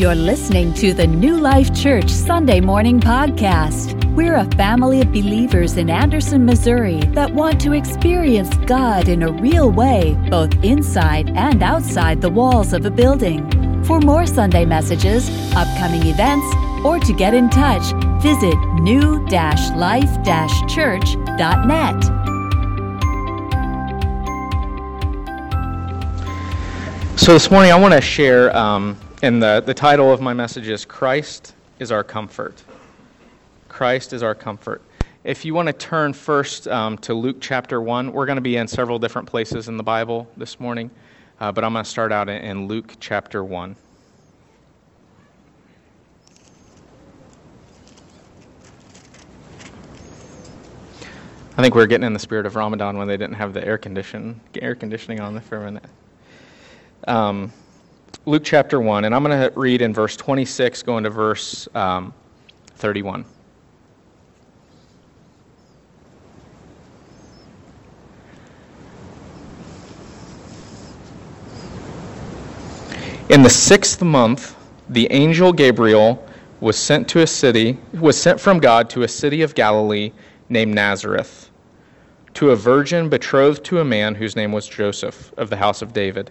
You're listening to the New Life Church Sunday Morning Podcast. We're a family of believers in Anderson, Missouri that want to experience God in a real way, both inside and outside the walls of a building. For more Sunday messages, upcoming events, or to get in touch, visit new-life-church.net. So this morning I want to share, um, and the, the title of my message is Christ is Our Comfort. Christ is Our Comfort. If you want to turn first um, to Luke chapter 1, we're going to be in several different places in the Bible this morning, uh, but I'm going to start out in, in Luke chapter 1. I think we are getting in the spirit of Ramadan when they didn't have the air condition air conditioning on for a minute. Um, Luke chapter one, and I'm going to read in verse 26, going to verse um, 31. In the sixth month, the angel Gabriel was sent to a city, was sent from God to a city of Galilee named Nazareth to a virgin betrothed to a man whose name was Joseph of the house of David.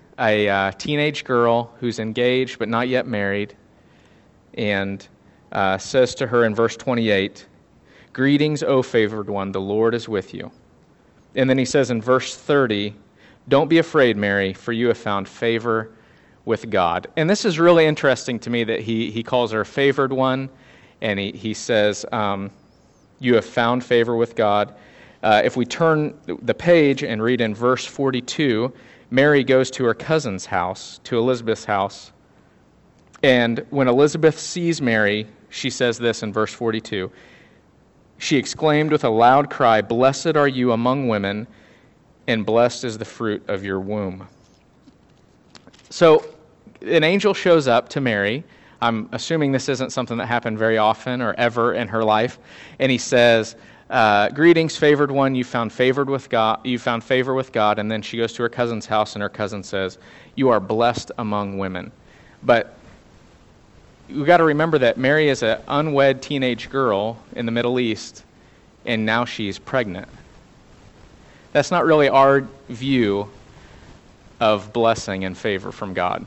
a uh, teenage girl who's engaged but not yet married, and uh, says to her in verse 28 Greetings, O favored one, the Lord is with you. And then he says in verse 30, Don't be afraid, Mary, for you have found favor with God. And this is really interesting to me that he, he calls her favored one, and he, he says, um, You have found favor with God. Uh, if we turn the page and read in verse 42, Mary goes to her cousin's house, to Elizabeth's house. And when Elizabeth sees Mary, she says this in verse 42 She exclaimed with a loud cry, Blessed are you among women, and blessed is the fruit of your womb. So, an angel shows up to Mary. I'm assuming this isn't something that happened very often or ever in her life. And he says, uh, greetings, favored one. You found favored with God. You found favor with God. And then she goes to her cousin's house, and her cousin says, "You are blessed among women." But we got to remember that Mary is an unwed teenage girl in the Middle East, and now she's pregnant. That's not really our view of blessing and favor from God.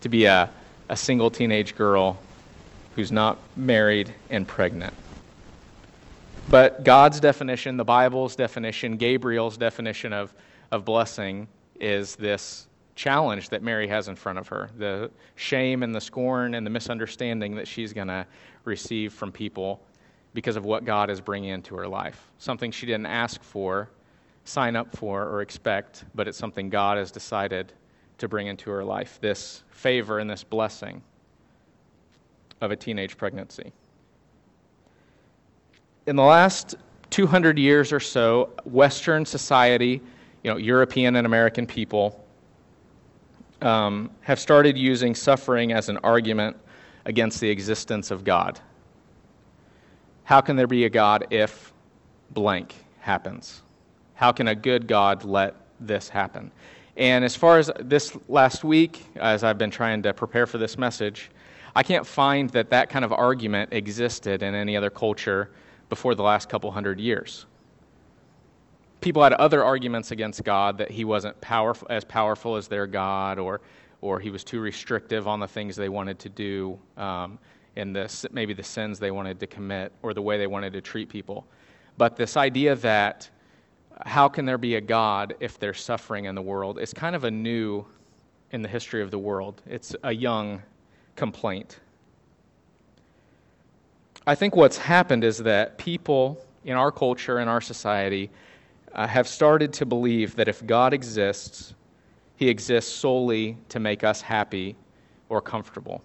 To be a, a single teenage girl who's not married and pregnant. But God's definition, the Bible's definition, Gabriel's definition of, of blessing is this challenge that Mary has in front of her. The shame and the scorn and the misunderstanding that she's going to receive from people because of what God is bringing into her life. Something she didn't ask for, sign up for, or expect, but it's something God has decided to bring into her life. This favor and this blessing of a teenage pregnancy in the last 200 years or so, Western society, you know, European and American people, um, have started using suffering as an argument against the existence of God. How can there be a God if blank happens? How can a good God let this happen? And as far as this last week, as I've been trying to prepare for this message, I can't find that that kind of argument existed in any other culture before the last couple hundred years. People had other arguments against God that he wasn't powerful, as powerful as their God, or, or he was too restrictive on the things they wanted to do, um, and the, maybe the sins they wanted to commit, or the way they wanted to treat people. But this idea that how can there be a God if there's suffering in the world is kind of a new in the history of the world. It's a young complaint. I think what's happened is that people in our culture, in our society, uh, have started to believe that if God exists, he exists solely to make us happy or comfortable.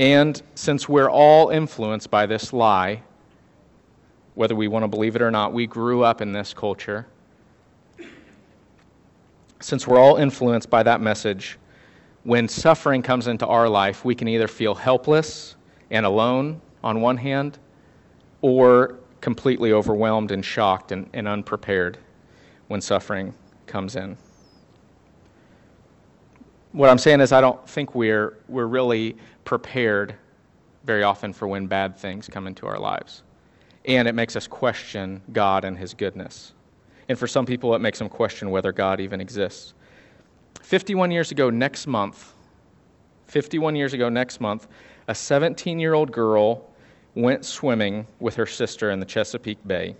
And since we're all influenced by this lie, whether we want to believe it or not, we grew up in this culture. Since we're all influenced by that message, when suffering comes into our life, we can either feel helpless and alone on one hand, or completely overwhelmed and shocked and, and unprepared when suffering comes in. What I'm saying is, I don't think we're, we're really prepared very often for when bad things come into our lives. And it makes us question God and His goodness. And for some people, it makes them question whether God even exists. 51 years ago, next month, 51 years ago, next month, a 17 year old girl went swimming with her sister in the Chesapeake Bay.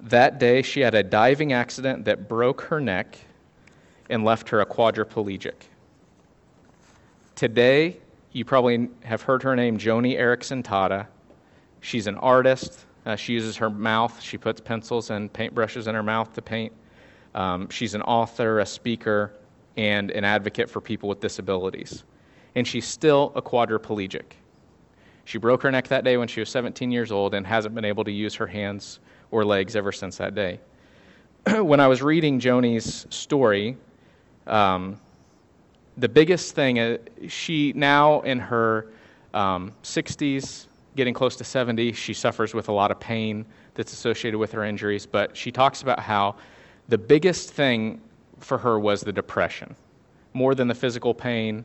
That day, she had a diving accident that broke her neck and left her a quadriplegic. Today, you probably have heard her name, Joni Eareckson Tada. She's an artist. Uh, she uses her mouth. She puts pencils and paintbrushes in her mouth to paint. Um, she's an author, a speaker, and an advocate for people with disabilities. And she's still a quadriplegic. She broke her neck that day when she was 17 years old and hasn't been able to use her hands or legs ever since that day. when I was reading Joni's story, um, the biggest thing, uh, she now in her um, 60s, getting close to 70, she suffers with a lot of pain that's associated with her injuries, but she talks about how the biggest thing for her was the depression. More than the physical pain,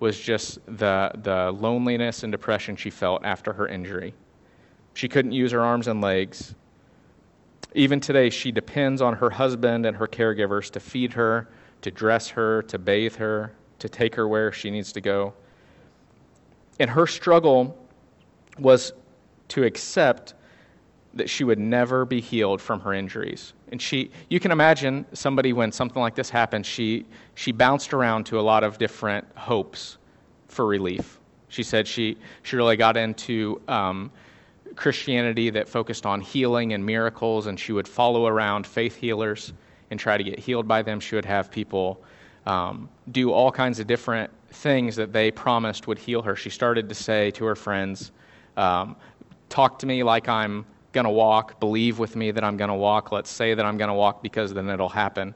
was just the, the loneliness and depression she felt after her injury. She couldn't use her arms and legs. Even today, she depends on her husband and her caregivers to feed her, to dress her, to bathe her, to take her where she needs to go. And her struggle was to accept that she would never be healed from her injuries. And she, you can imagine somebody when something like this happened, she, she bounced around to a lot of different hopes for relief. She said she, she really got into um, Christianity that focused on healing and miracles, and she would follow around faith healers and try to get healed by them. She would have people um, do all kinds of different things that they promised would heal her. She started to say to her friends, um, Talk to me like I'm going to walk. Believe with me that I'm going to walk. Let's say that I'm going to walk because then it'll happen.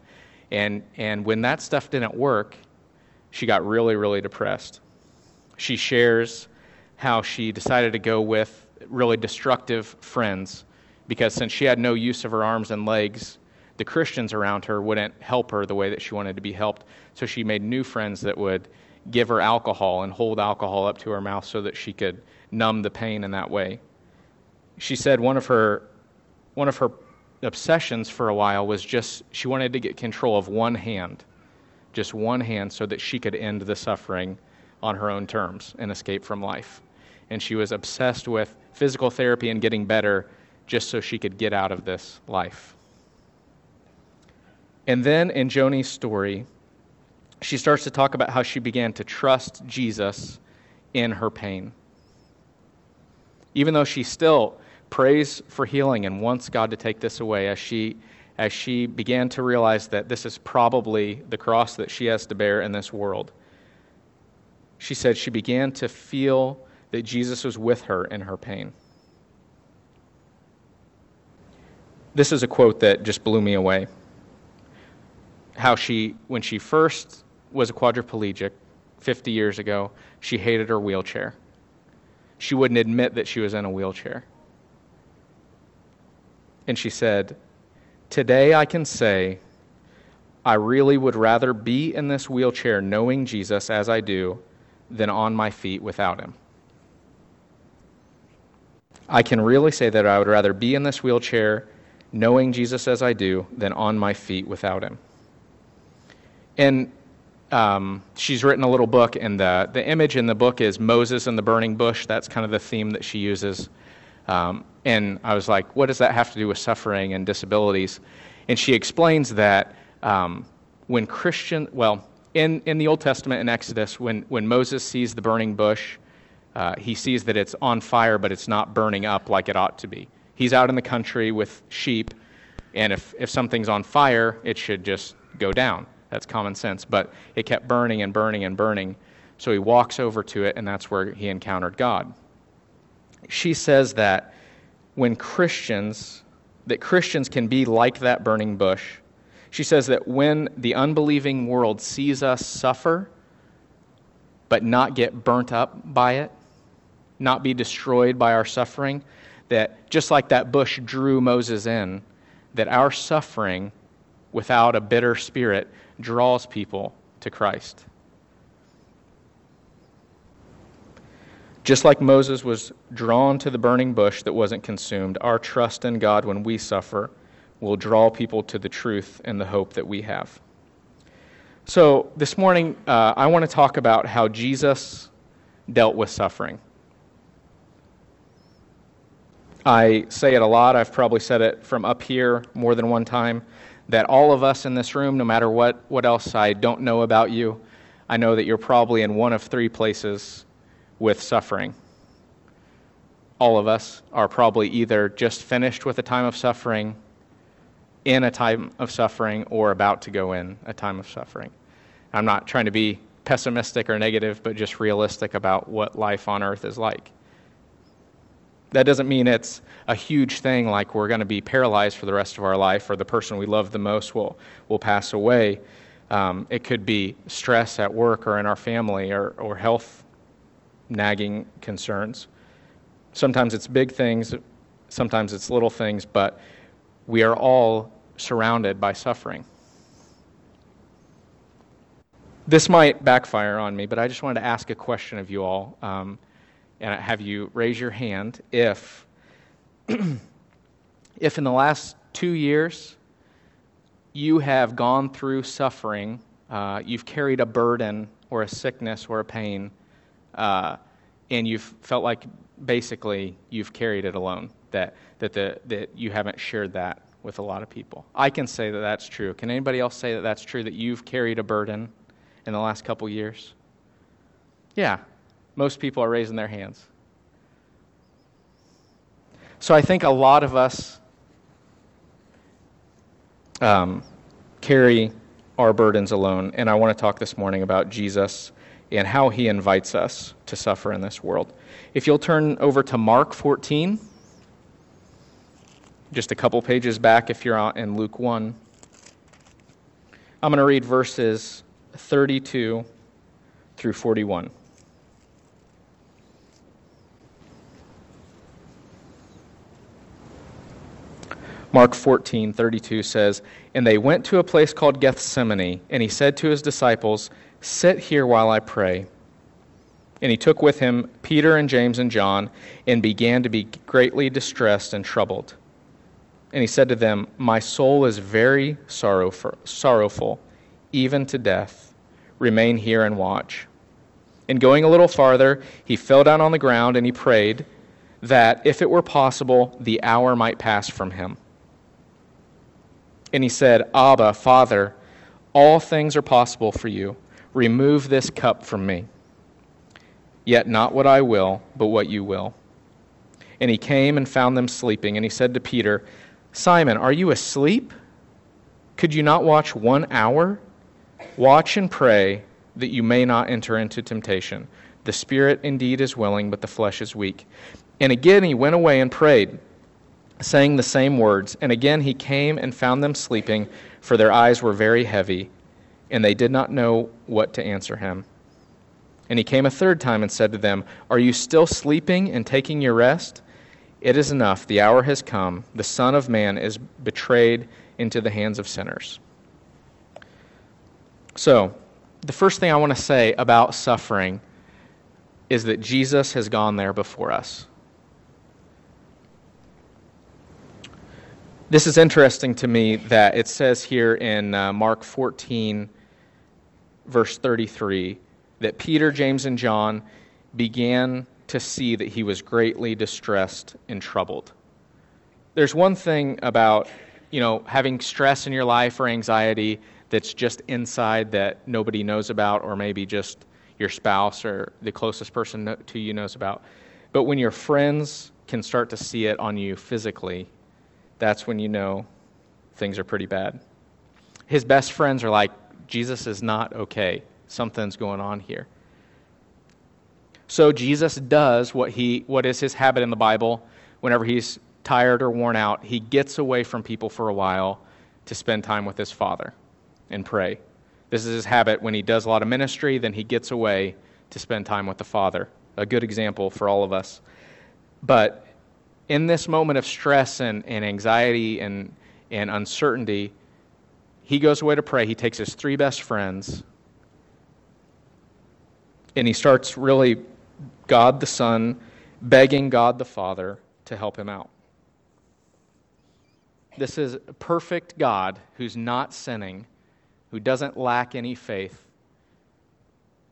And, and when that stuff didn't work, she got really, really depressed. She shares how she decided to go with really destructive friends because since she had no use of her arms and legs, the Christians around her wouldn't help her the way that she wanted to be helped. So she made new friends that would give her alcohol and hold alcohol up to her mouth so that she could numb the pain in that way she said one of her one of her obsessions for a while was just she wanted to get control of one hand, just one hand, so that she could end the suffering on her own terms and escape from life. And she was obsessed with physical therapy and getting better just so she could get out of this life. And then in Joni's story, she starts to talk about how she began to trust Jesus in her pain. Even though she still prays for healing and wants God to take this away as she as she began to realize that this is probably the cross that she has to bear in this world. She said she began to feel that Jesus was with her in her pain. This is a quote that just blew me away. How she, when she first was a quadriplegic 50 years ago, she hated her wheelchair. She wouldn't admit that she was in a wheelchair and she said, Today I can say, I really would rather be in this wheelchair knowing Jesus as I do than on my feet without him. I can really say that I would rather be in this wheelchair knowing Jesus as I do than on my feet without him. And um, she's written a little book, and the, the image in the book is Moses and the burning bush. That's kind of the theme that she uses. Um, and I was like, what does that have to do with suffering and disabilities? And she explains that um, when Christian, well, in, in the Old Testament in Exodus, when, when Moses sees the burning bush, uh, he sees that it's on fire, but it's not burning up like it ought to be. He's out in the country with sheep, and if, if something's on fire, it should just go down. That's common sense. But it kept burning and burning and burning So he walks over to it, and that's where he encountered God. She says that when Christians, that Christians can be like that burning bush. She says that when the unbelieving world sees us suffer, but not get burnt up by it, not be destroyed by our suffering, that just like that bush drew Moses in, that our suffering without a bitter spirit draws people to Christ. Just like Moses was drawn to the burning bush that wasn't consumed, our trust in God when we suffer will draw people to the truth and the hope that we have. So, this morning, uh, I want to talk about how Jesus dealt with suffering. I say it a lot. I've probably said it from up here more than one time that all of us in this room, no matter what, what else I don't know about you, I know that you're probably in one of three places with suffering. All of us are probably either just finished with a time of suffering, in a time of suffering, or about to go in a time of suffering. I'm not trying to be pessimistic or negative, but just realistic about what life on earth is like. That doesn't mean it's a huge thing like we're going to be paralyzed for the rest of our life or the person we love the most will, will pass away. Um, it could be stress at work or in our family or, or health nagging concerns. Sometimes it's big things, sometimes it's little things, but we are all surrounded by suffering. This might backfire on me, but I just wanted to ask a question of you all um, and have you raise your hand if, if in the last two years you have gone through suffering, uh, you've carried a burden or a sickness or a pain uh, and you've felt like basically you've carried it alone, that, that, the, that you haven't shared that with a lot of people. I can say that that's true. Can anybody else say that that's true, that you've carried a burden in the last couple years? Yeah, most people are raising their hands. So I think a lot of us um, carry our burdens alone, and I want to talk this morning about Jesus and how he invites us to suffer in this world. If you'll turn over to Mark 14, just a couple pages back if you're in Luke 1, I'm going to read verses 32 through 41. Mark 14, 32 says, And they went to a place called Gethsemane, and he said to his disciples, Sit here while I pray. And he took with him Peter and James and John and began to be greatly distressed and troubled. And he said to them, My soul is very sorrowful, sorrowful, even to death. Remain here and watch. And going a little farther, he fell down on the ground and he prayed that, if it were possible, the hour might pass from him. And he said, Abba, Father, all things are possible for you. Remove this cup from me. Yet not what I will, but what you will. And he came and found them sleeping, and he said to Peter, Simon, are you asleep? Could you not watch one hour? Watch and pray that you may not enter into temptation. The spirit indeed is willing, but the flesh is weak. And again he went away and prayed, saying the same words. And again he came and found them sleeping, for their eyes were very heavy and they did not know what to answer him. And he came a third time and said to them, Are you still sleeping and taking your rest? It is enough. The hour has come. The Son of Man is betrayed into the hands of sinners. So, the first thing I want to say about suffering is that Jesus has gone there before us. This is interesting to me that it says here in uh, Mark 14 verse 33, that Peter, James, and John began to see that he was greatly distressed and troubled. There's one thing about, you know, having stress in your life or anxiety that's just inside that nobody knows about, or maybe just your spouse or the closest person to you knows about. But when your friends can start to see it on you physically, that's when you know things are pretty bad. His best friends are like, Jesus is not okay. Something's going on here. So Jesus does what, he, what is his habit in the Bible whenever he's tired or worn out. He gets away from people for a while to spend time with his Father and pray. This is his habit when he does a lot of ministry, then he gets away to spend time with the Father. A good example for all of us. But in this moment of stress and, and anxiety and, and uncertainty, he goes away to pray. He takes his three best friends and he starts really God the Son begging God the Father to help him out. This is a perfect God who's not sinning, who doesn't lack any faith,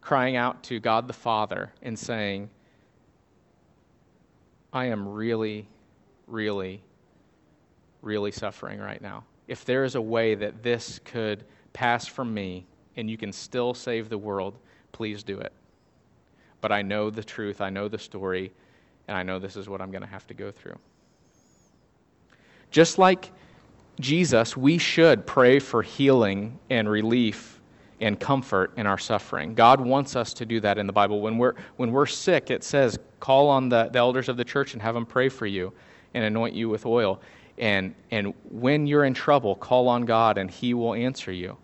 crying out to God the Father and saying, I am really, really, really suffering right now. If there is a way that this could pass from me and you can still save the world, please do it. But I know the truth, I know the story, and I know this is what I'm going to have to go through. Just like Jesus, we should pray for healing and relief and comfort in our suffering. God wants us to do that in the Bible. When we're, when we're sick, it says, call on the, the elders of the church and have them pray for you and anoint you with oil. And, and when you're in trouble, call on God and He will answer you.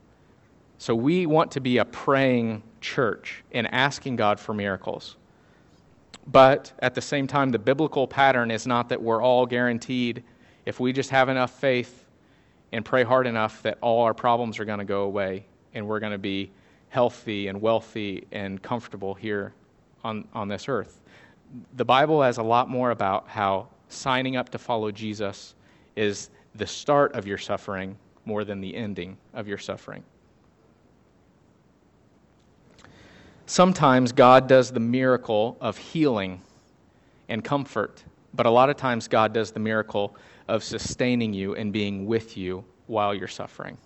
So we want to be a praying church and asking God for miracles. But at the same time, the biblical pattern is not that we're all guaranteed, if we just have enough faith and pray hard enough, that all our problems are going to go away and we're going to be healthy and wealthy and comfortable here on, on this earth. The Bible has a lot more about how signing up to follow Jesus is the start of your suffering more than the ending of your suffering. Sometimes God does the miracle of healing and comfort, but a lot of times God does the miracle of sustaining you and being with you while you're suffering.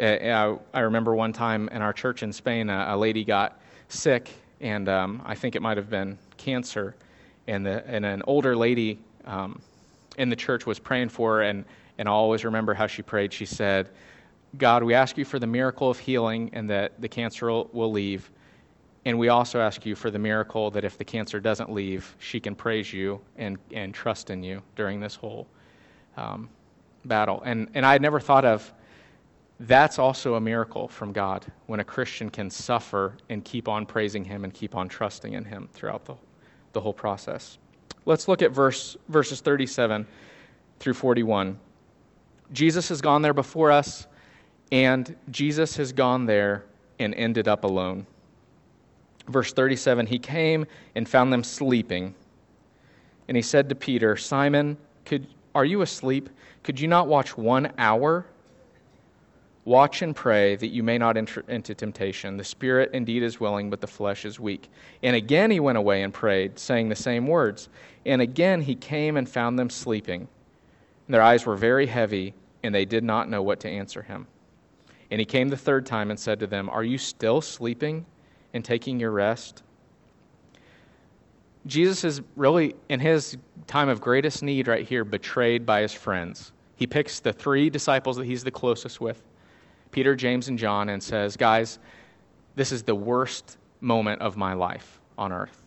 I remember one time in our church in Spain, a lady got sick, and um, I think it might have been cancer. And, the, and an older lady um, in the church was praying for her, and, and I always remember how she prayed. She said, God, we ask you for the miracle of healing and that the cancer will, will leave. And we also ask you for the miracle that if the cancer doesn't leave, she can praise you and, and trust in you during this whole um, battle. And, and I had never thought of that's also a miracle from God when a Christian can suffer and keep on praising Him and keep on trusting in Him throughout the, the whole process. Let's look at verse, verses 37 through 41. Jesus has gone there before us, and Jesus has gone there and ended up alone. Verse 37 He came and found them sleeping. And he said to Peter, Simon, could, are you asleep? Could you not watch one hour? Watch and pray that you may not enter into temptation. The spirit indeed is willing, but the flesh is weak. And again he went away and prayed, saying the same words. And again he came and found them sleeping. And their eyes were very heavy, and they did not know what to answer him. And he came the third time and said to them, Are you still sleeping? and taking your rest. Jesus is really, in his time of greatest need right here, betrayed by his friends. He picks the three disciples that he's the closest with Peter, James, and John and says, Guys, this is the worst moment of my life on earth.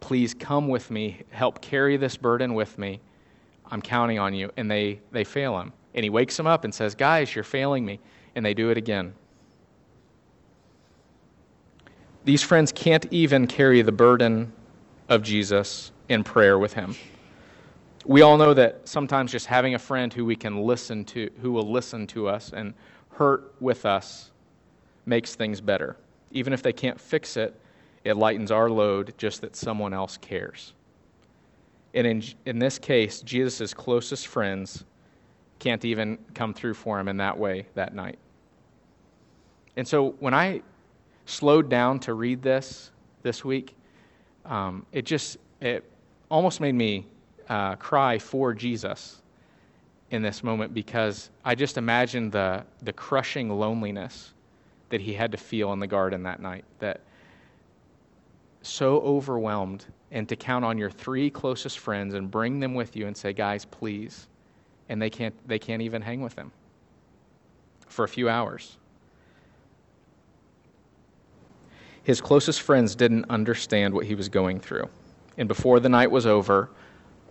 Please come with me, help carry this burden with me. I'm counting on you. And they, they fail him. And he wakes them up and says, Guys, you're failing me. And they do it again. These friends can't even carry the burden of Jesus in prayer with him. We all know that sometimes just having a friend who we can listen to, who will listen to us and hurt with us, makes things better. Even if they can't fix it, it lightens our load just that someone else cares. And in, in this case, Jesus' closest friends can't even come through for him in that way that night. And so when I slowed down to read this this week, um, it just it almost made me uh, cry for Jesus in this moment because I just imagine the the crushing loneliness that he had to feel in the garden that night. That so overwhelmed, and to count on your three closest friends and bring them with you and say, "Guys, please," and they can't they can't even hang with him for a few hours. his closest friends didn't understand what he was going through. And before the night was over,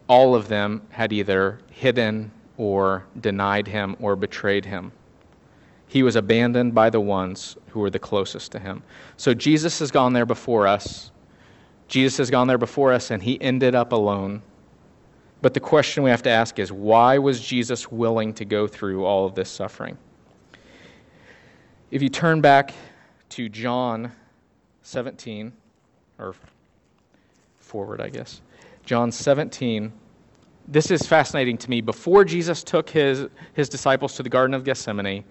all of them had either hidden or denied him or betrayed him. He was abandoned by the ones who were the closest to him. So Jesus has gone there before us. Jesus has gone there before us, and he ended up alone. But the question we have to ask is why was Jesus willing to go through all of this suffering? If you turn back to John 17, or forward, I guess, John 17, this is fascinating to me. Before Jesus took his, his disciples to the Garden of Gethsemane,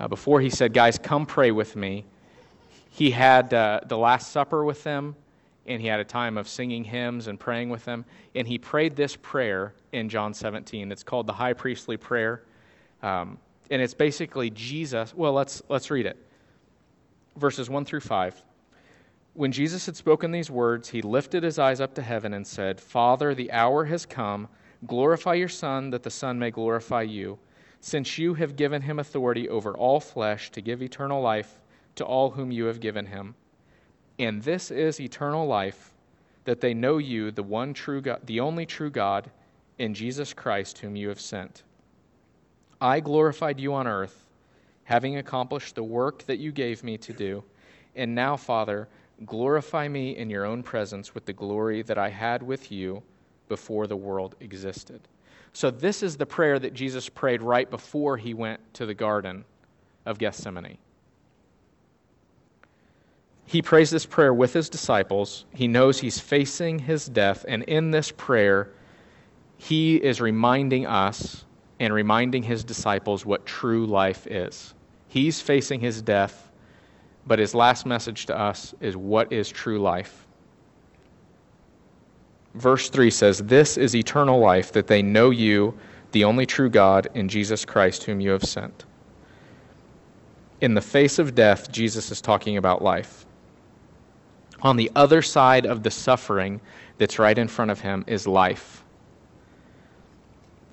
uh, before he said, Guys, come pray with me, he had uh, the Last Supper with them, and he had a time of singing hymns and praying with them. And he prayed this prayer in John 17. It's called the High Priestly Prayer. Um, and it's basically Jesus. Well, let's, let's read it. Verses 1 through 5. When Jesus had spoken these words, he lifted his eyes up to heaven and said, Father, the hour has come. Glorify your Son, that the Son may glorify you, since you have given him authority over all flesh to give eternal life to all whom you have given him. And this is eternal life, that they know you, the one true God, the only true God, in Jesus Christ, whom you have sent. I glorified you on earth, having accomplished the work that you gave me to do. And now, Father, glorify me in your own presence with the glory that I had with you before the world existed. So, this is the prayer that Jesus prayed right before he went to the Garden of Gethsemane. He prays this prayer with his disciples. He knows he's facing his death, and in this prayer, he is reminding us and reminding his disciples what true life is. He's facing his death, but his last message to us is what is true life. Verse 3 says, This is eternal life, that they know you, the only true God, in Jesus Christ, whom you have sent. In the face of death, Jesus is talking about life. On the other side of the suffering that's right in front of him is life.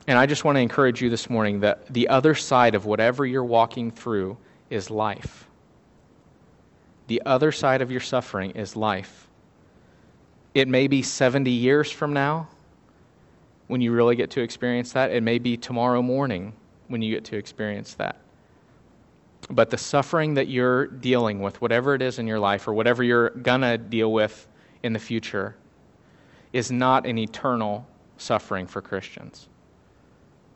And I just want to encourage you this morning that the other side of whatever you're walking through is life. The other side of your suffering is life. It may be 70 years from now when you really get to experience that. It may be tomorrow morning when you get to experience that. But the suffering that you're dealing with, whatever it is in your life or whatever you're going to deal with in the future, is not an eternal suffering for Christians.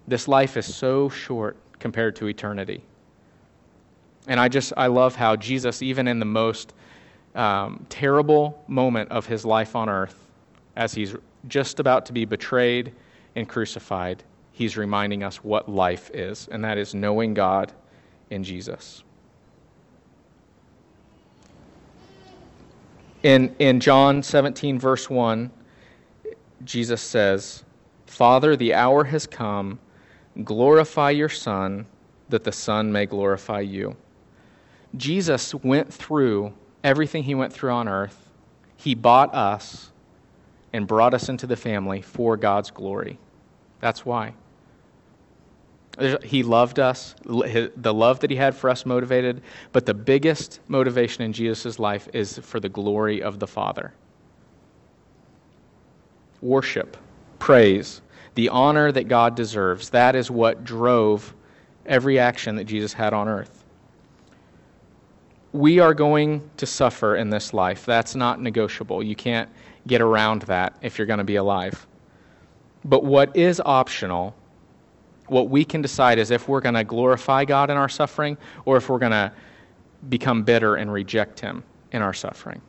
This life is so short compared to eternity. And I just, I love how Jesus, even in the most um, terrible moment of his life on earth, as he's just about to be betrayed and crucified, he's reminding us what life is, and that is knowing God in Jesus. In, in John 17, verse 1, Jesus says, Father, the hour has come. Glorify your Son, that the Son may glorify you. Jesus went through everything he went through on earth. He bought us and brought us into the family for God's glory. That's why. He loved us. The love that he had for us motivated, but the biggest motivation in Jesus' life is for the glory of the Father. Worship, praise, the honor that God deserves. That is what drove every action that Jesus had on earth. We are going to suffer in this life. That's not negotiable. You can't get around that if you're going to be alive. But what is optional what we can decide is if we're going to glorify God in our suffering or if we're going to become bitter and reject Him in our suffering.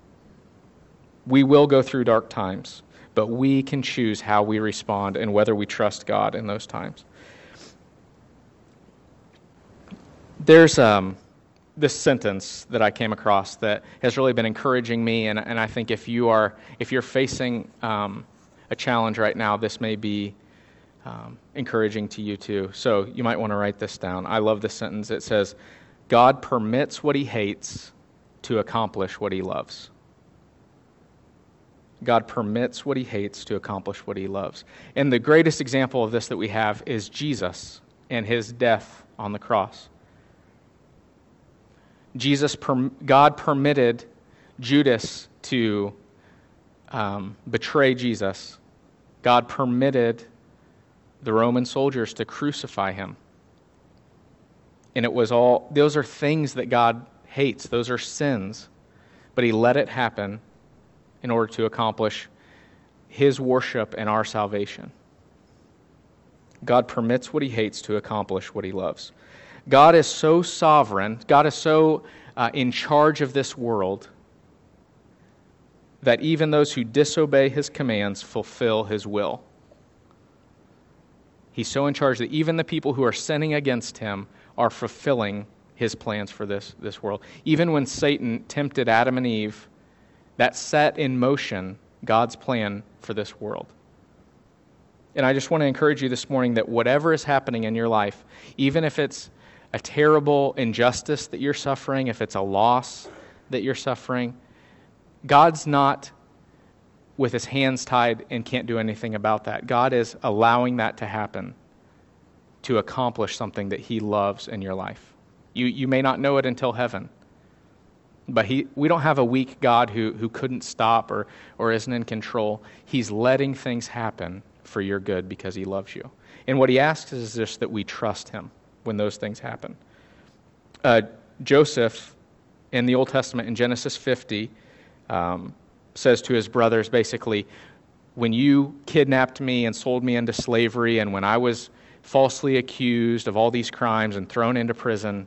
We will go through dark times, but we can choose how we respond and whether we trust God in those times. There's um, this sentence that I came across that has really been encouraging me, and, and I think if you are if you're facing um, a challenge right now, this may be um, encouraging to you too. So you might want to write this down. I love this sentence. It says, God permits what he hates to accomplish what he loves. God permits what he hates to accomplish what he loves. And the greatest example of this that we have is Jesus and his death on the cross. Jesus, God permitted Judas to um, betray Jesus, God permitted the Roman soldiers to crucify him. And it was all, those are things that God hates, those are sins. But he let it happen in order to accomplish his worship and our salvation. God permits what he hates to accomplish what he loves. God is so sovereign, God is so uh, in charge of this world that even those who disobey his commands fulfill his will. He's so in charge that even the people who are sinning against him are fulfilling his plans for this, this world. Even when Satan tempted Adam and Eve, that set in motion God's plan for this world. And I just want to encourage you this morning that whatever is happening in your life, even if it's a terrible injustice that you're suffering, if it's a loss that you're suffering, God's not with his hands tied and can't do anything about that. God is allowing that to happen to accomplish something that he loves in your life. You, you may not know it until heaven. But he, we don't have a weak God who, who couldn't stop or, or isn't in control. He's letting things happen for your good because he loves you. And what he asks is just that we trust him when those things happen. Uh, Joseph in the Old Testament, in Genesis 50, um, says to his brothers basically, When you kidnapped me and sold me into slavery, and when I was falsely accused of all these crimes and thrown into prison,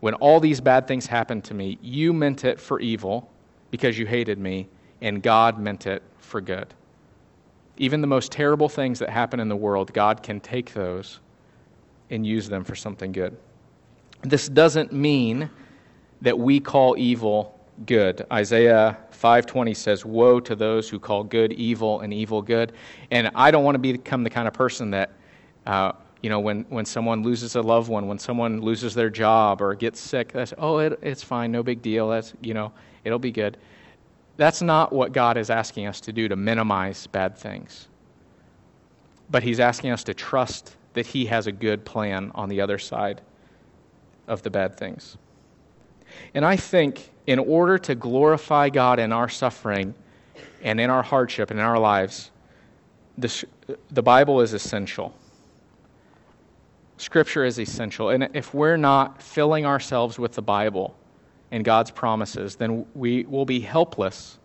when all these bad things happened to me, you meant it for evil because you hated me, and God meant it for good. Even the most terrible things that happen in the world, God can take those and use them for something good. This doesn't mean that we call evil good. Isaiah 5:20 says, "Woe to those who call good evil and evil good." And I don't want to become the kind of person that uh, you know, when, when someone loses a loved one, when someone loses their job or gets sick, that's, oh, it, it's fine, no big deal. That's, you know, it'll be good. That's not what God is asking us to do to minimize bad things. But He's asking us to trust that He has a good plan on the other side of the bad things. And I think in order to glorify God in our suffering and in our hardship and in our lives, the, the Bible is essential. Scripture is essential. And if we're not filling ourselves with the Bible and God's promises, then we will be helpless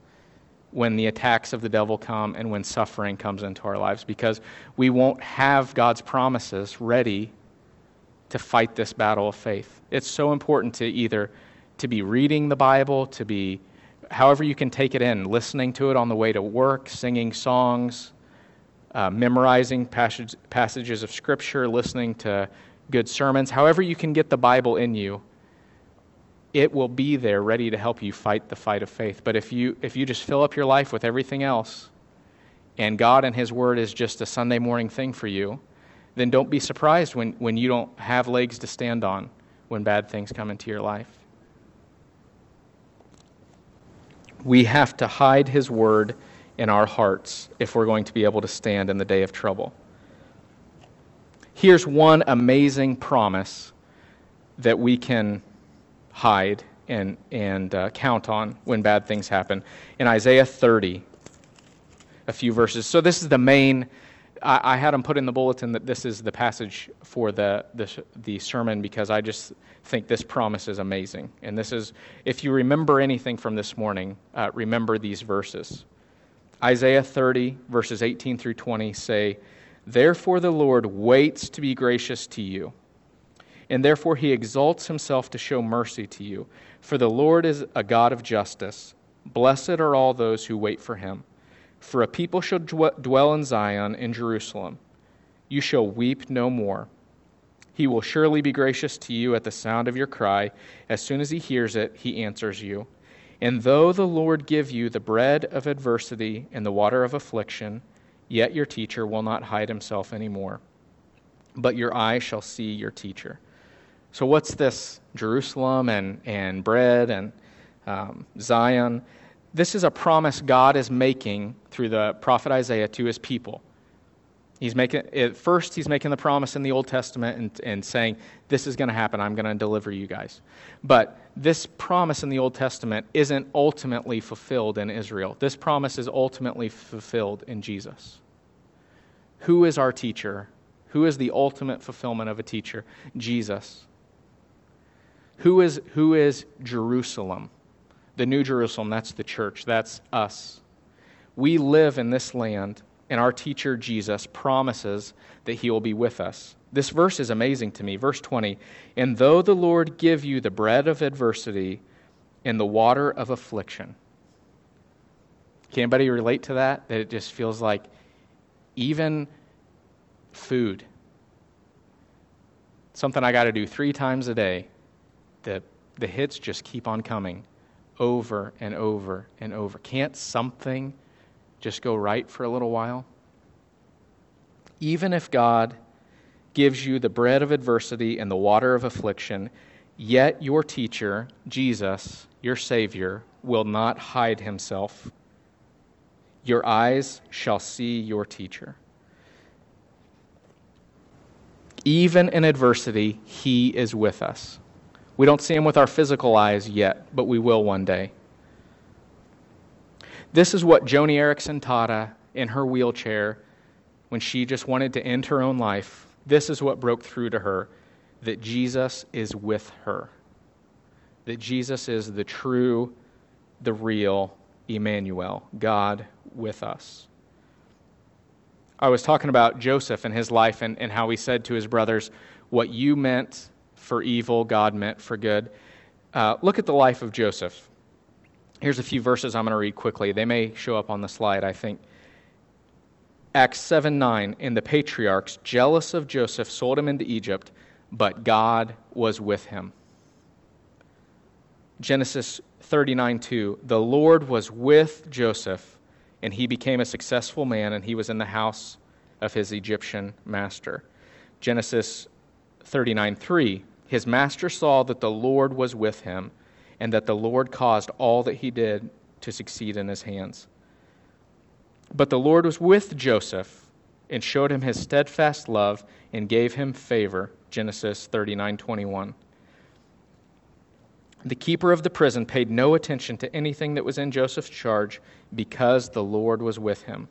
when the attacks of the devil come and when suffering comes into our lives because we won't have God's promises ready to fight this battle of faith. It's so important to either to be reading the Bible, to be however you can take it in, listening to it on the way to work, singing songs, uh, memorizing passage, passages of Scripture, listening to good sermons, however you can get the Bible in you, it will be there ready to help you fight the fight of faith. But if you, if you just fill up your life with everything else, and God and His Word is just a Sunday morning thing for you, then don't be surprised when, when you don't have legs to stand on when bad things come into your life. We have to hide His Word in our hearts if we're going to be able to stand in the day of trouble. Here's one amazing promise that we can hide and, and uh, count on when bad things happen. In Isaiah 30, a few verses. So, this is the main. I, I had them put in the bulletin that this is the passage for the, the, the sermon because I just think this promise is amazing. And this is, if you remember anything from this morning, uh, remember these verses. Isaiah 30, verses 18 through 20 say, Therefore the Lord waits to be gracious to you, and therefore he exalts himself to show mercy to you. For the Lord is a God of justice. Blessed are all those who wait for him. For a people shall dwell in Zion, in Jerusalem. You shall weep no more. He will surely be gracious to you at the sound of your cry. As soon as he hears it, he answers you. And though the Lord give you the bread of adversity and the water of affliction, yet your teacher will not hide himself any more, but your eye shall see your teacher. So, what's this Jerusalem and, and bread and um, Zion? This is a promise God is making through the prophet Isaiah to his people. He's making first he's making the promise in the Old Testament and, and saying, This is going to happen, I'm going to deliver you guys. But this promise in the Old Testament isn't ultimately fulfilled in Israel. This promise is ultimately fulfilled in Jesus. Who is our teacher? Who is the ultimate fulfillment of a teacher? Jesus. Who is, who is Jerusalem? The New Jerusalem, that's the church, that's us. We live in this land and our teacher Jesus promises that he will be with us. This verse is amazing to me. Verse 20 And though the Lord give you the bread of adversity and the water of affliction. Can anybody relate to that? That it just feels like even food, something I got to do three times a day, the, the hits just keep on coming over and over and over. Can't something just go right for a little while? Even if God gives you the bread of adversity and the water of affliction, yet your teacher, Jesus, your Savior, will not hide himself. Your eyes shall see your teacher. Even in adversity, he is with us. We don't see him with our physical eyes yet, but we will one day. This is what Joni Eareckson Tada in her wheelchair when she just wanted to end her own life. This is what broke through to her that Jesus is with her. That Jesus is the true, the real Emmanuel, God with us. I was talking about Joseph and his life and, and how he said to his brothers, What you meant for evil, God meant for good. Uh, look at the life of Joseph. Here's a few verses I'm going to read quickly. They may show up on the slide, I think. Acts 7 9, and the patriarchs, jealous of Joseph, sold him into Egypt, but God was with him. Genesis 39 2, the Lord was with Joseph, and he became a successful man, and he was in the house of his Egyptian master. Genesis 39 3, his master saw that the Lord was with him and that the Lord caused all that he did to succeed in his hands. But the Lord was with Joseph and showed him his steadfast love and gave him favor. Genesis 39:21. The keeper of the prison paid no attention to anything that was in Joseph's charge because the Lord was with him.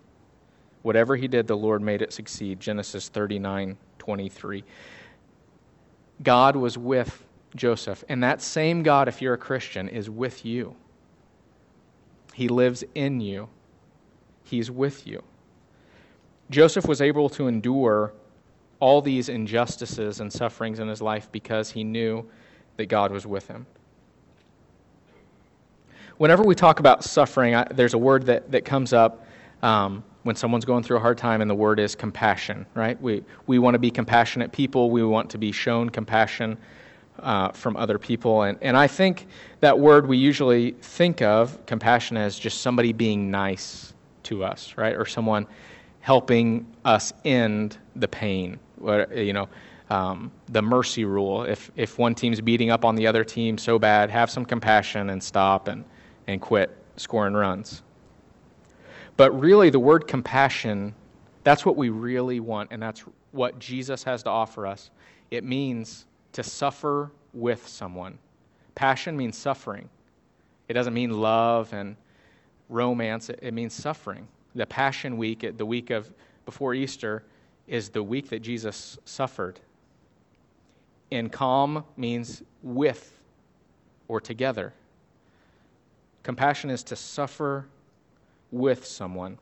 Whatever he did, the Lord made it succeed. Genesis 39:23. God was with Joseph. And that same God, if you're a Christian, is with you. He lives in you, He's with you. Joseph was able to endure all these injustices and sufferings in his life because he knew that God was with him. Whenever we talk about suffering, I, there's a word that, that comes up um, when someone's going through a hard time, and the word is compassion, right? We, we want to be compassionate people, we want to be shown compassion uh, from other people. And, and I think that word we usually think of, compassion, as just somebody being nice to us, right? Or someone helping us end the pain. You know, um, the mercy rule. If, if one team's beating up on the other team so bad, have some compassion and stop and, and quit scoring runs. But really, the word compassion, that's what we really want, and that's what Jesus has to offer us. It means to suffer with someone. Passion means suffering. It doesn't mean love and romance, it, means suffering. The Passion Week, the week of before Easter, is the week that Jesus suffered. And calm means with or together. Compassion is to suffer with someone.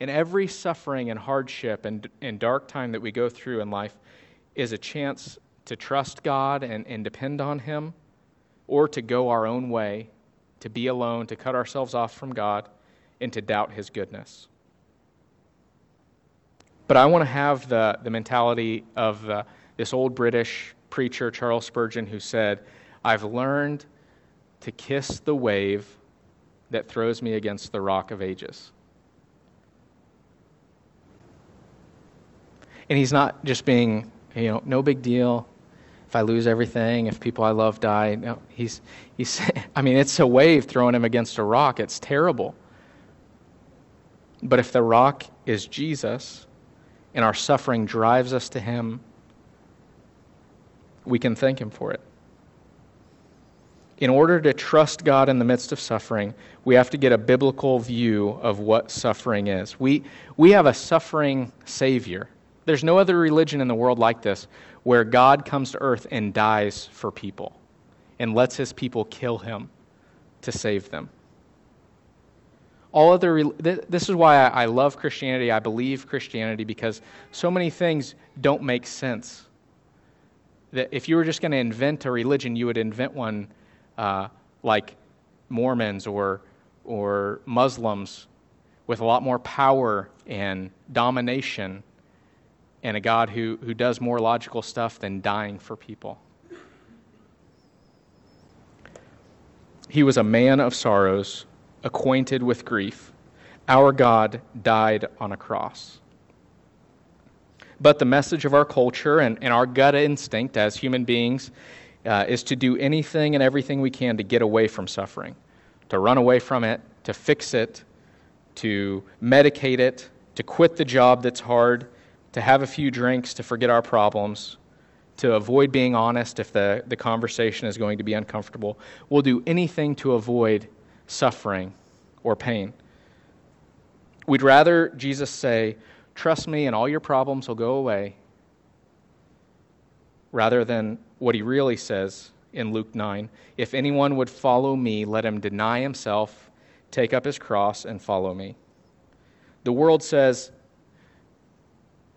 And every suffering and hardship and, and dark time that we go through in life is a chance to trust God and, and depend on Him, or to go our own way, to be alone, to cut ourselves off from God, and to doubt His goodness. But I want to have the, the mentality of uh, this old British preacher, Charles Spurgeon, who said, I've learned to kiss the wave that throws me against the rock of ages. And he's not just being, you know, no big deal if I lose everything, if people I love die. No, he's, he's, I mean, it's a wave throwing him against a rock. It's terrible. But if the rock is Jesus, and our suffering drives us to Him, we can thank Him for it. In order to trust God in the midst of suffering, we have to get a biblical view of what suffering is. We, we have a suffering Savior. There's no other religion in the world like this where God comes to earth and dies for people and lets his people kill him to save them. All other, this is why I love Christianity. I believe Christianity because so many things don't make sense. That if you were just going to invent a religion, you would invent one uh, like Mormons or, or Muslims with a lot more power and domination and a God who, who does more logical stuff than dying for people. He was a man of sorrows, acquainted with grief. Our God died on a cross. But the message of our culture and, and our gut instinct as human beings uh, is to do anything and everything we can to get away from suffering, to run away from it, to fix it, to medicate it, to quit the job that's hard, to have a few drinks to forget our problems, to avoid being honest if the, the conversation is going to be uncomfortable. We'll do anything to avoid suffering or pain. We'd rather Jesus say, Trust me, and all your problems will go away, rather than what he really says in Luke 9 If anyone would follow me, let him deny himself, take up his cross, and follow me. The world says,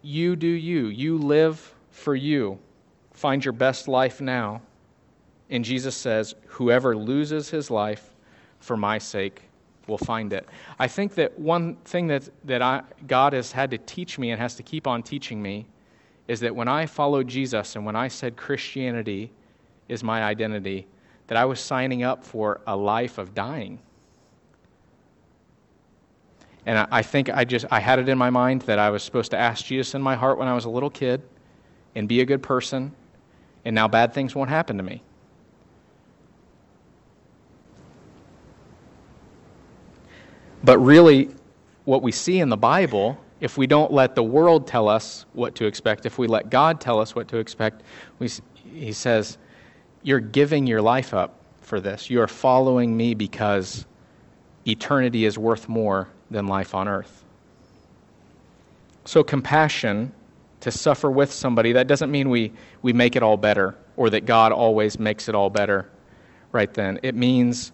You do you. You live for you. Find your best life now. And Jesus says, Whoever loses his life for my sake will find it. I think that one thing that, that I, God has had to teach me and has to keep on teaching me is that when I followed Jesus and when I said Christianity is my identity, that I was signing up for a life of dying. And I think I just I had it in my mind that I was supposed to ask Jesus in my heart when I was a little kid and be a good person, and now bad things won't happen to me. But really, what we see in the Bible if we don't let the world tell us what to expect, if we let God tell us what to expect, we, he says, You're giving your life up for this. You are following me because eternity is worth more than life on earth. So, compassion, to suffer with somebody, that doesn't mean we, we make it all better or that God always makes it all better right then. It means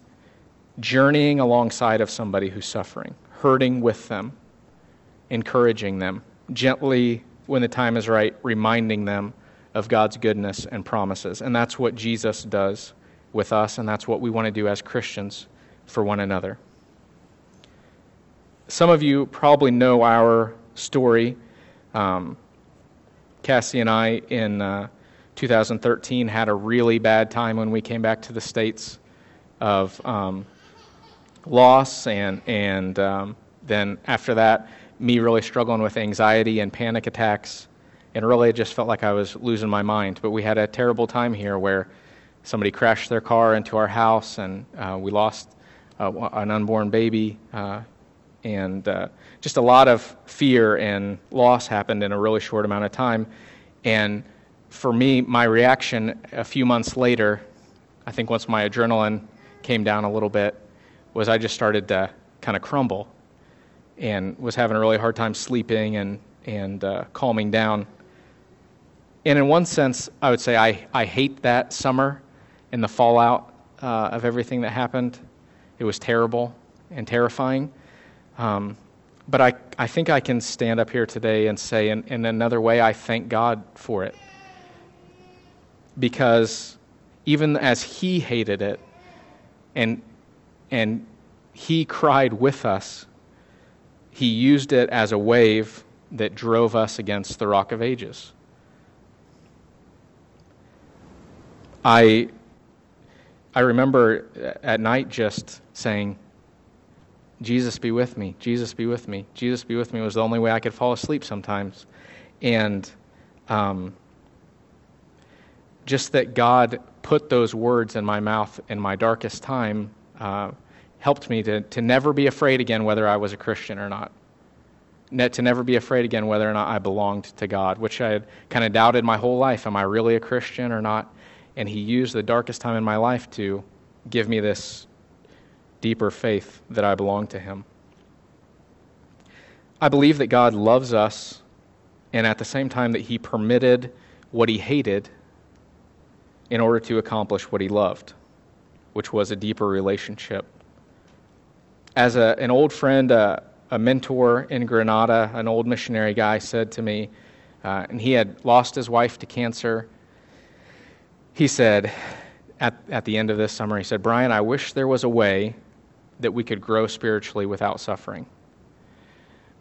journeying alongside of somebody who's suffering, hurting with them, encouraging them, gently, when the time is right, reminding them of God's goodness and promises. And that's what Jesus does with us, and that's what we want to do as Christians for one another. Some of you probably know our story. Um, Cassie and I, in uh, 2013, had a really bad time when we came back to the States of um, loss, and, and um, then after that, me really struggling with anxiety and panic attacks. And really, it just felt like I was losing my mind. But we had a terrible time here where somebody crashed their car into our house, and uh, we lost uh, an unborn baby. Uh, and uh, just a lot of fear and loss happened in a really short amount of time. And for me, my reaction a few months later, I think once my adrenaline came down a little bit, was I just started to kind of crumble and was having a really hard time sleeping and, and uh, calming down. And in one sense, I would say I, I hate that summer and the fallout uh, of everything that happened. It was terrible and terrifying. Um, but I, I think I can stand up here today and say, in, in another way, I thank God for it. Because even as He hated it and, and He cried with us, he used it as a wave that drove us against the rock of ages. I, I remember at night just saying, Jesus be with me, Jesus be with me, Jesus be with me was the only way I could fall asleep sometimes. And um, just that God put those words in my mouth in my darkest time. Uh, helped me to, to never be afraid again whether I was a Christian or not. to never be afraid again whether or not I belonged to God, which I had kind of doubted my whole life. Am I really a Christian or not? And He used the darkest time in my life to give me this deeper faith that I belong to Him. I believe that God loves us, and at the same time, that He permitted what He hated in order to accomplish what He loved, which was a deeper relationship. As a, an old friend, uh, a mentor in Granada, an old missionary guy, said to me, uh, and he had lost his wife to cancer. He said, at, at the end of this summer, he said, Brian, I wish there was a way that we could grow spiritually without suffering,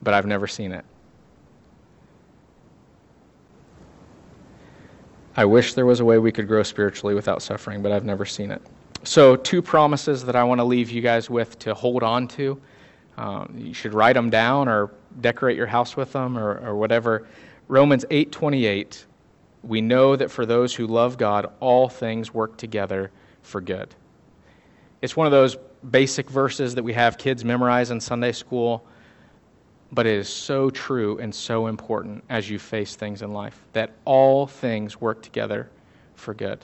but I've never seen it. I wish there was a way we could grow spiritually without suffering, but I've never seen it. So, two promises that I want to leave you guys with to hold on to. Um, you should write them down or decorate your house with them or, or whatever. Romans 8:28. We know that for those who love God, all things work together for good. It's one of those basic verses that we have kids memorize in Sunday school, but it is so true and so important as you face things in life that all things work together for good.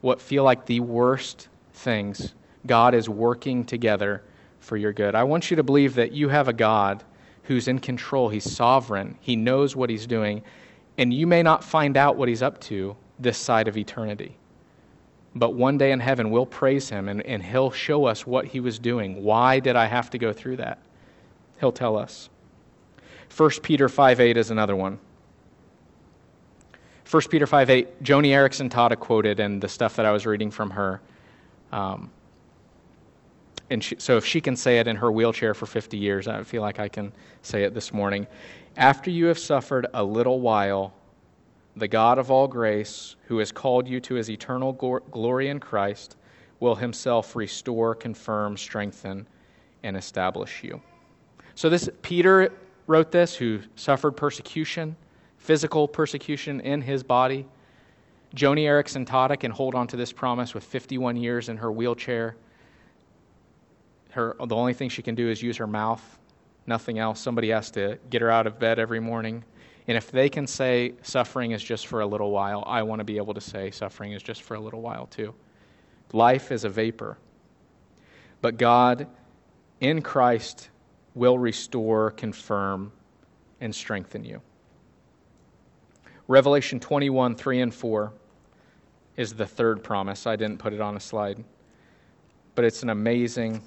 What feel like the worst things, God is working together for your good. I want you to believe that you have a God who's in control, He's sovereign, He knows what He's doing, and you may not find out what He's up to this side of eternity. But one day in heaven, we'll praise him and, and he'll show us what he was doing. Why did I have to go through that? He'll tell us. 1 Peter 5 8 is another one. 1 Peter 5 8, Joni Eareckson Tada quoted and the stuff that I was reading from her. Um, and she, so if she can say it in her wheelchair for 50 years, I feel like I can say it this morning. After you have suffered a little while, the God of all grace, who has called you to his eternal glory in Christ, will himself restore, confirm, strengthen, and establish you. So this Peter wrote this who suffered persecution, physical persecution in his body. Joni Eareckson Tada can hold on to this promise with 51 years in her wheelchair. Her, the only thing she can do is use her mouth, nothing else. Somebody has to get her out of bed every morning. And if they can say suffering is just for a little while, I want to be able to say suffering is just for a little while too. Life is a vapor. But God in Christ will restore, confirm, and strengthen you. Revelation 21, 3 and 4 is the third promise. I didn't put it on a slide, but it's an amazing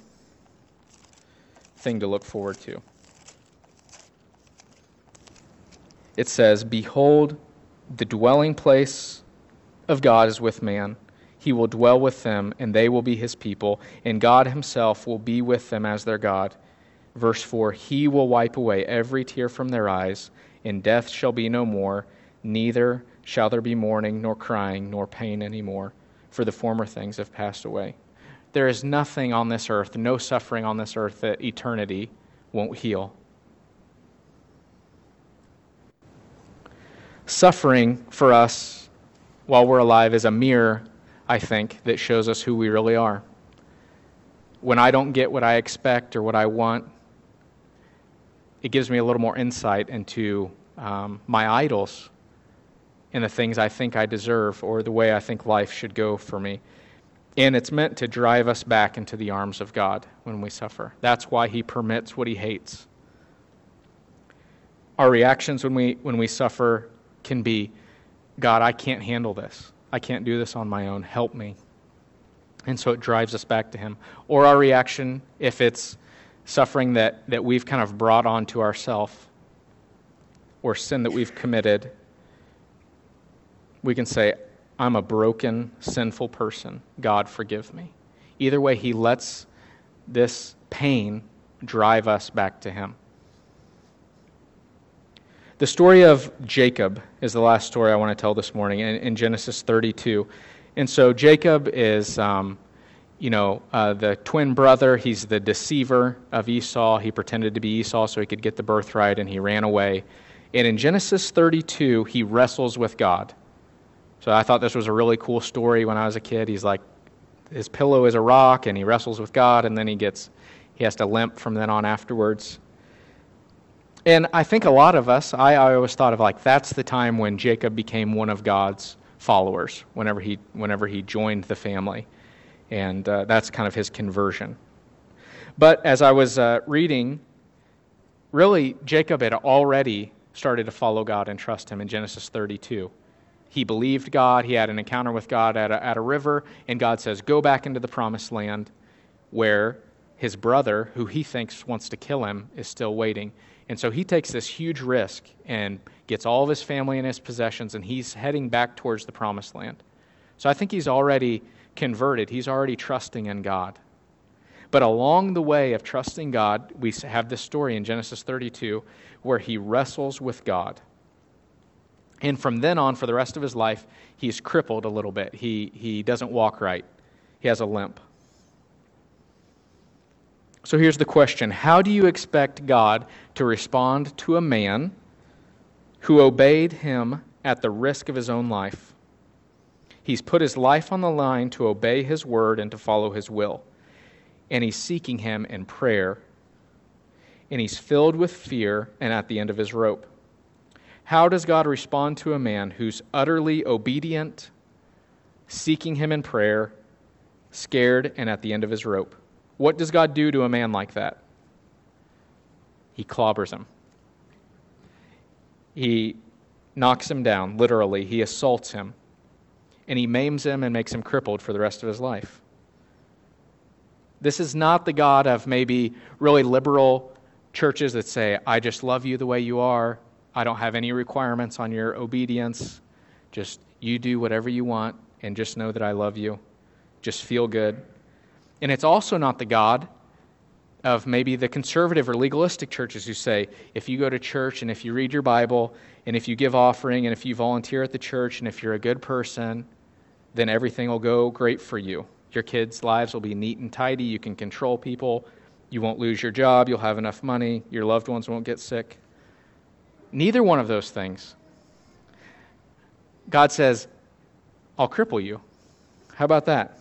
thing to look forward to. it says, Behold, the dwelling place of God is with man. He will dwell with them, and they will be his people, and God himself will be with them as their God. Verse 4 He will wipe away every tear from their eyes, and death shall be no more, neither shall there be mourning, nor crying, nor pain any more, for the former things have passed away. There is nothing on this earth, no suffering on this earth that eternity won't heal. Suffering for us while we're alive is a mirror, I think, that shows us who we really are. When I don't get what I expect or what I want, it gives me a little more insight into um, my idols and the things I think I deserve or the way I think life should go for me. And it's meant to drive us back into the arms of God when we suffer. That's why He permits what He hates. Our reactions when we, when we suffer can be God, I can't handle this. I can't do this on my own. Help me. And so it drives us back to Him. Or our reaction, if it's suffering that, that we've kind of brought onto ourselves or sin that we've committed, we can say, I'm a broken, sinful person. God, forgive me. Either way, He lets this pain drive us back to Him. The story of Jacob is the last story I want to tell this morning in, in Genesis 32. And so Jacob is, um, you know, uh, the twin brother. He's the deceiver of Esau. He pretended to be Esau so he could get the birthright, and he ran away. And in Genesis 32, he wrestles with God. So I thought this was a really cool story when I was a kid. He's like, his pillow is a rock, and he wrestles with God, and then he gets, he has to limp from then on afterwards. And I think a lot of us, I, I always thought of like that's the time when Jacob became one of God's followers, whenever he, whenever he joined the family. And uh, that's kind of his conversion. But as I was uh, reading, really, Jacob had already started to follow God and trust Him in Genesis 32. He believed God, he had an encounter with God at a, at a river, and God says, Go back into the promised land where his brother, who he thinks wants to kill him, is still waiting. And so he takes this huge risk and gets all of his family and his possessions, and he's heading back towards the promised land. So I think he's already converted, he's already trusting in God. But along the way of trusting God, we have this story in Genesis 32 where he wrestles with God. And from then on, for the rest of his life, he's crippled a little bit. He, he doesn't walk right, he has a limp. So here's the question How do you expect God to respond to a man who obeyed him at the risk of his own life? He's put his life on the line to obey his word and to follow his will and he's seeking him in prayer. And he's filled with fear and at the end of his rope. How does God respond to a man who's utterly obedient, seeking him in prayer, scared, and at the end of his rope? What does God do to a man like that? He clobbers him. He knocks him down, literally. He assaults him. And he maims him and makes him crippled for the rest of his life. This is not the God of maybe really liberal churches that say, I just love you the way you are. I don't have any requirements on your obedience. Just you do whatever you want and just know that I love you. Just feel good. And it's also not the God of maybe the conservative or legalistic churches who say, if you go to church and if you read your Bible and if you give offering and if you volunteer at the church and if you're a good person, then everything will go great for you. Your kids' lives will be neat and tidy. You can control people. You won't lose your job. You'll have enough money. Your loved ones won't get sick. Neither one of those things. God says, I'll cripple you. How about that?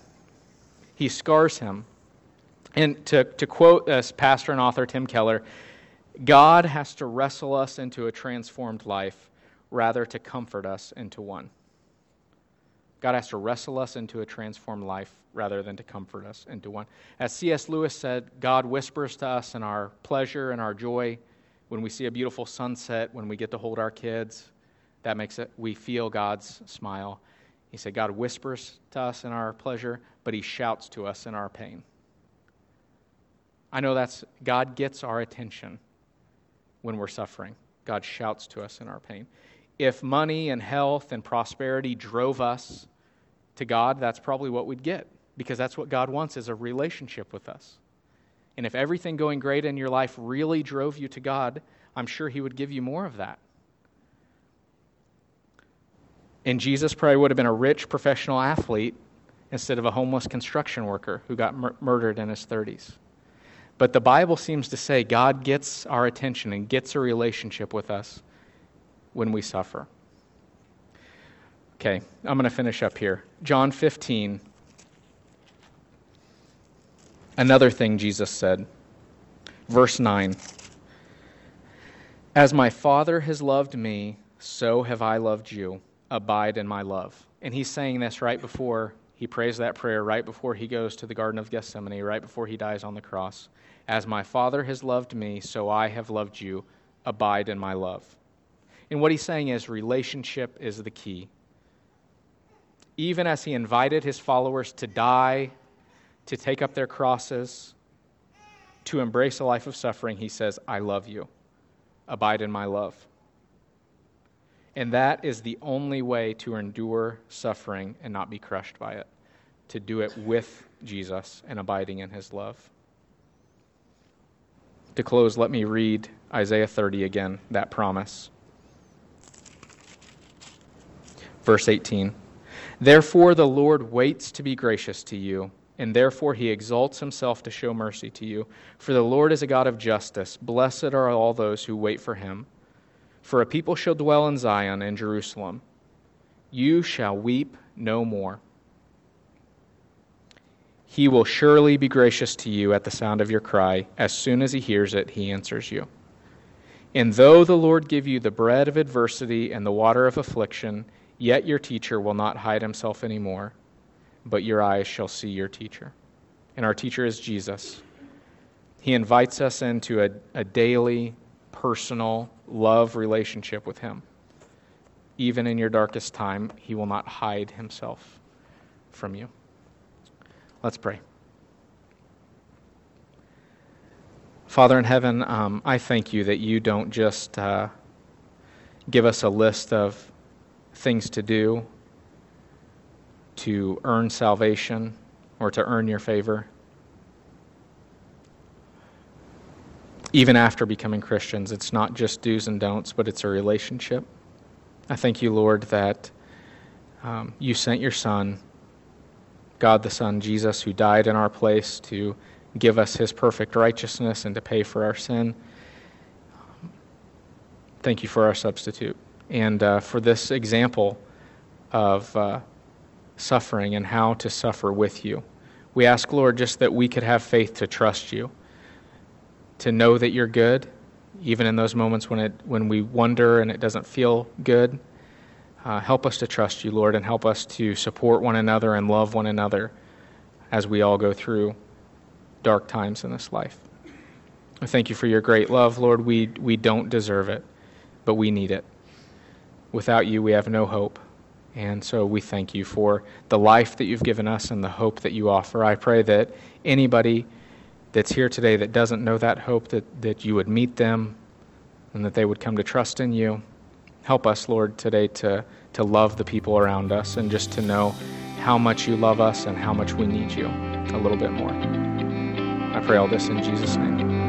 He scars him. And to, to quote this pastor and author Tim Keller, God has to wrestle us into a transformed life rather to comfort us into one. God has to wrestle us into a transformed life rather than to comfort us into one. As C.S. Lewis said, God whispers to us in our pleasure and our joy when we see a beautiful sunset, when we get to hold our kids. That makes it, we feel God's smile. He said, God whispers to us in our pleasure, but he shouts to us in our pain. I know that's, God gets our attention when we're suffering. God shouts to us in our pain. If money and health and prosperity drove us to God, that's probably what we'd get because that's what God wants is a relationship with us. And if everything going great in your life really drove you to God, I'm sure He would give you more of that. And Jesus probably would have been a rich professional athlete instead of a homeless construction worker who got mur- murdered in his 30s. But the Bible seems to say God gets our attention and gets a relationship with us when we suffer. Okay, I'm going to finish up here. John 15. Another thing Jesus said. Verse 9. As my Father has loved me, so have I loved you. Abide in my love. And he's saying this right before he prays that prayer, right before he goes to the Garden of Gethsemane, right before he dies on the cross. As my Father has loved me, so I have loved you. Abide in my love. And what he's saying is relationship is the key even as he invited his followers to die, to take up their crosses, to embrace a life of suffering, he says, I love you. Abide in my love. And that is the only way to endure suffering and not be crushed by it, to do it with Jesus and abiding in his love. To close, let me read Isaiah 30 again, that promise. Verse 18. Therefore, the Lord waits to be gracious to you, and therefore he exalts himself to show mercy to you. For the Lord is a God of justice. Blessed are all those who wait for him. For a people shall dwell in Zion and Jerusalem. You shall weep no more. He will surely be gracious to you at the sound of your cry. As soon as he hears it, he answers you. And though the Lord give you the bread of adversity and the water of affliction, yet your teacher will not hide himself anymore, but your eyes shall see your teacher. And our teacher is Jesus. He invites us into a, a daily, personal love relationship with Him. Even in your darkest time, He will not hide Himself from you. Let's pray. Father in heaven, um, I thank you that you don't just uh, give us a list of things to do to earn salvation or to earn your favor. Even after becoming Christians, it's not just do's and don'ts, but it's a relationship. I thank you, Lord, that um, you sent your Son, God the Son, Jesus, who died in our place to give us his perfect righteousness and to pay for our sin. Thank you for our substitute and uh, for this example of uh, suffering and how to suffer with you. We ask, Lord, just that we could have faith to trust you, to know that you're good, even in those moments when, it, when we wonder and it doesn't feel good. Uh, help us to trust you, Lord, and help us to support one another and love one another as we all go through dark times in this life. I thank you for your great love, Lord. We, we don't deserve it, but we need it. Without you, we have no hope. And so we thank you for the life that you've given us and the hope that you offer. I pray that anybody that's here today that doesn't know that hope, that, that you would meet them and that they would come to trust in you. Help us, Lord, today to, to love the people around us and just to know how much you love us and how much we need you a little bit more. I pray all this in Jesus' name.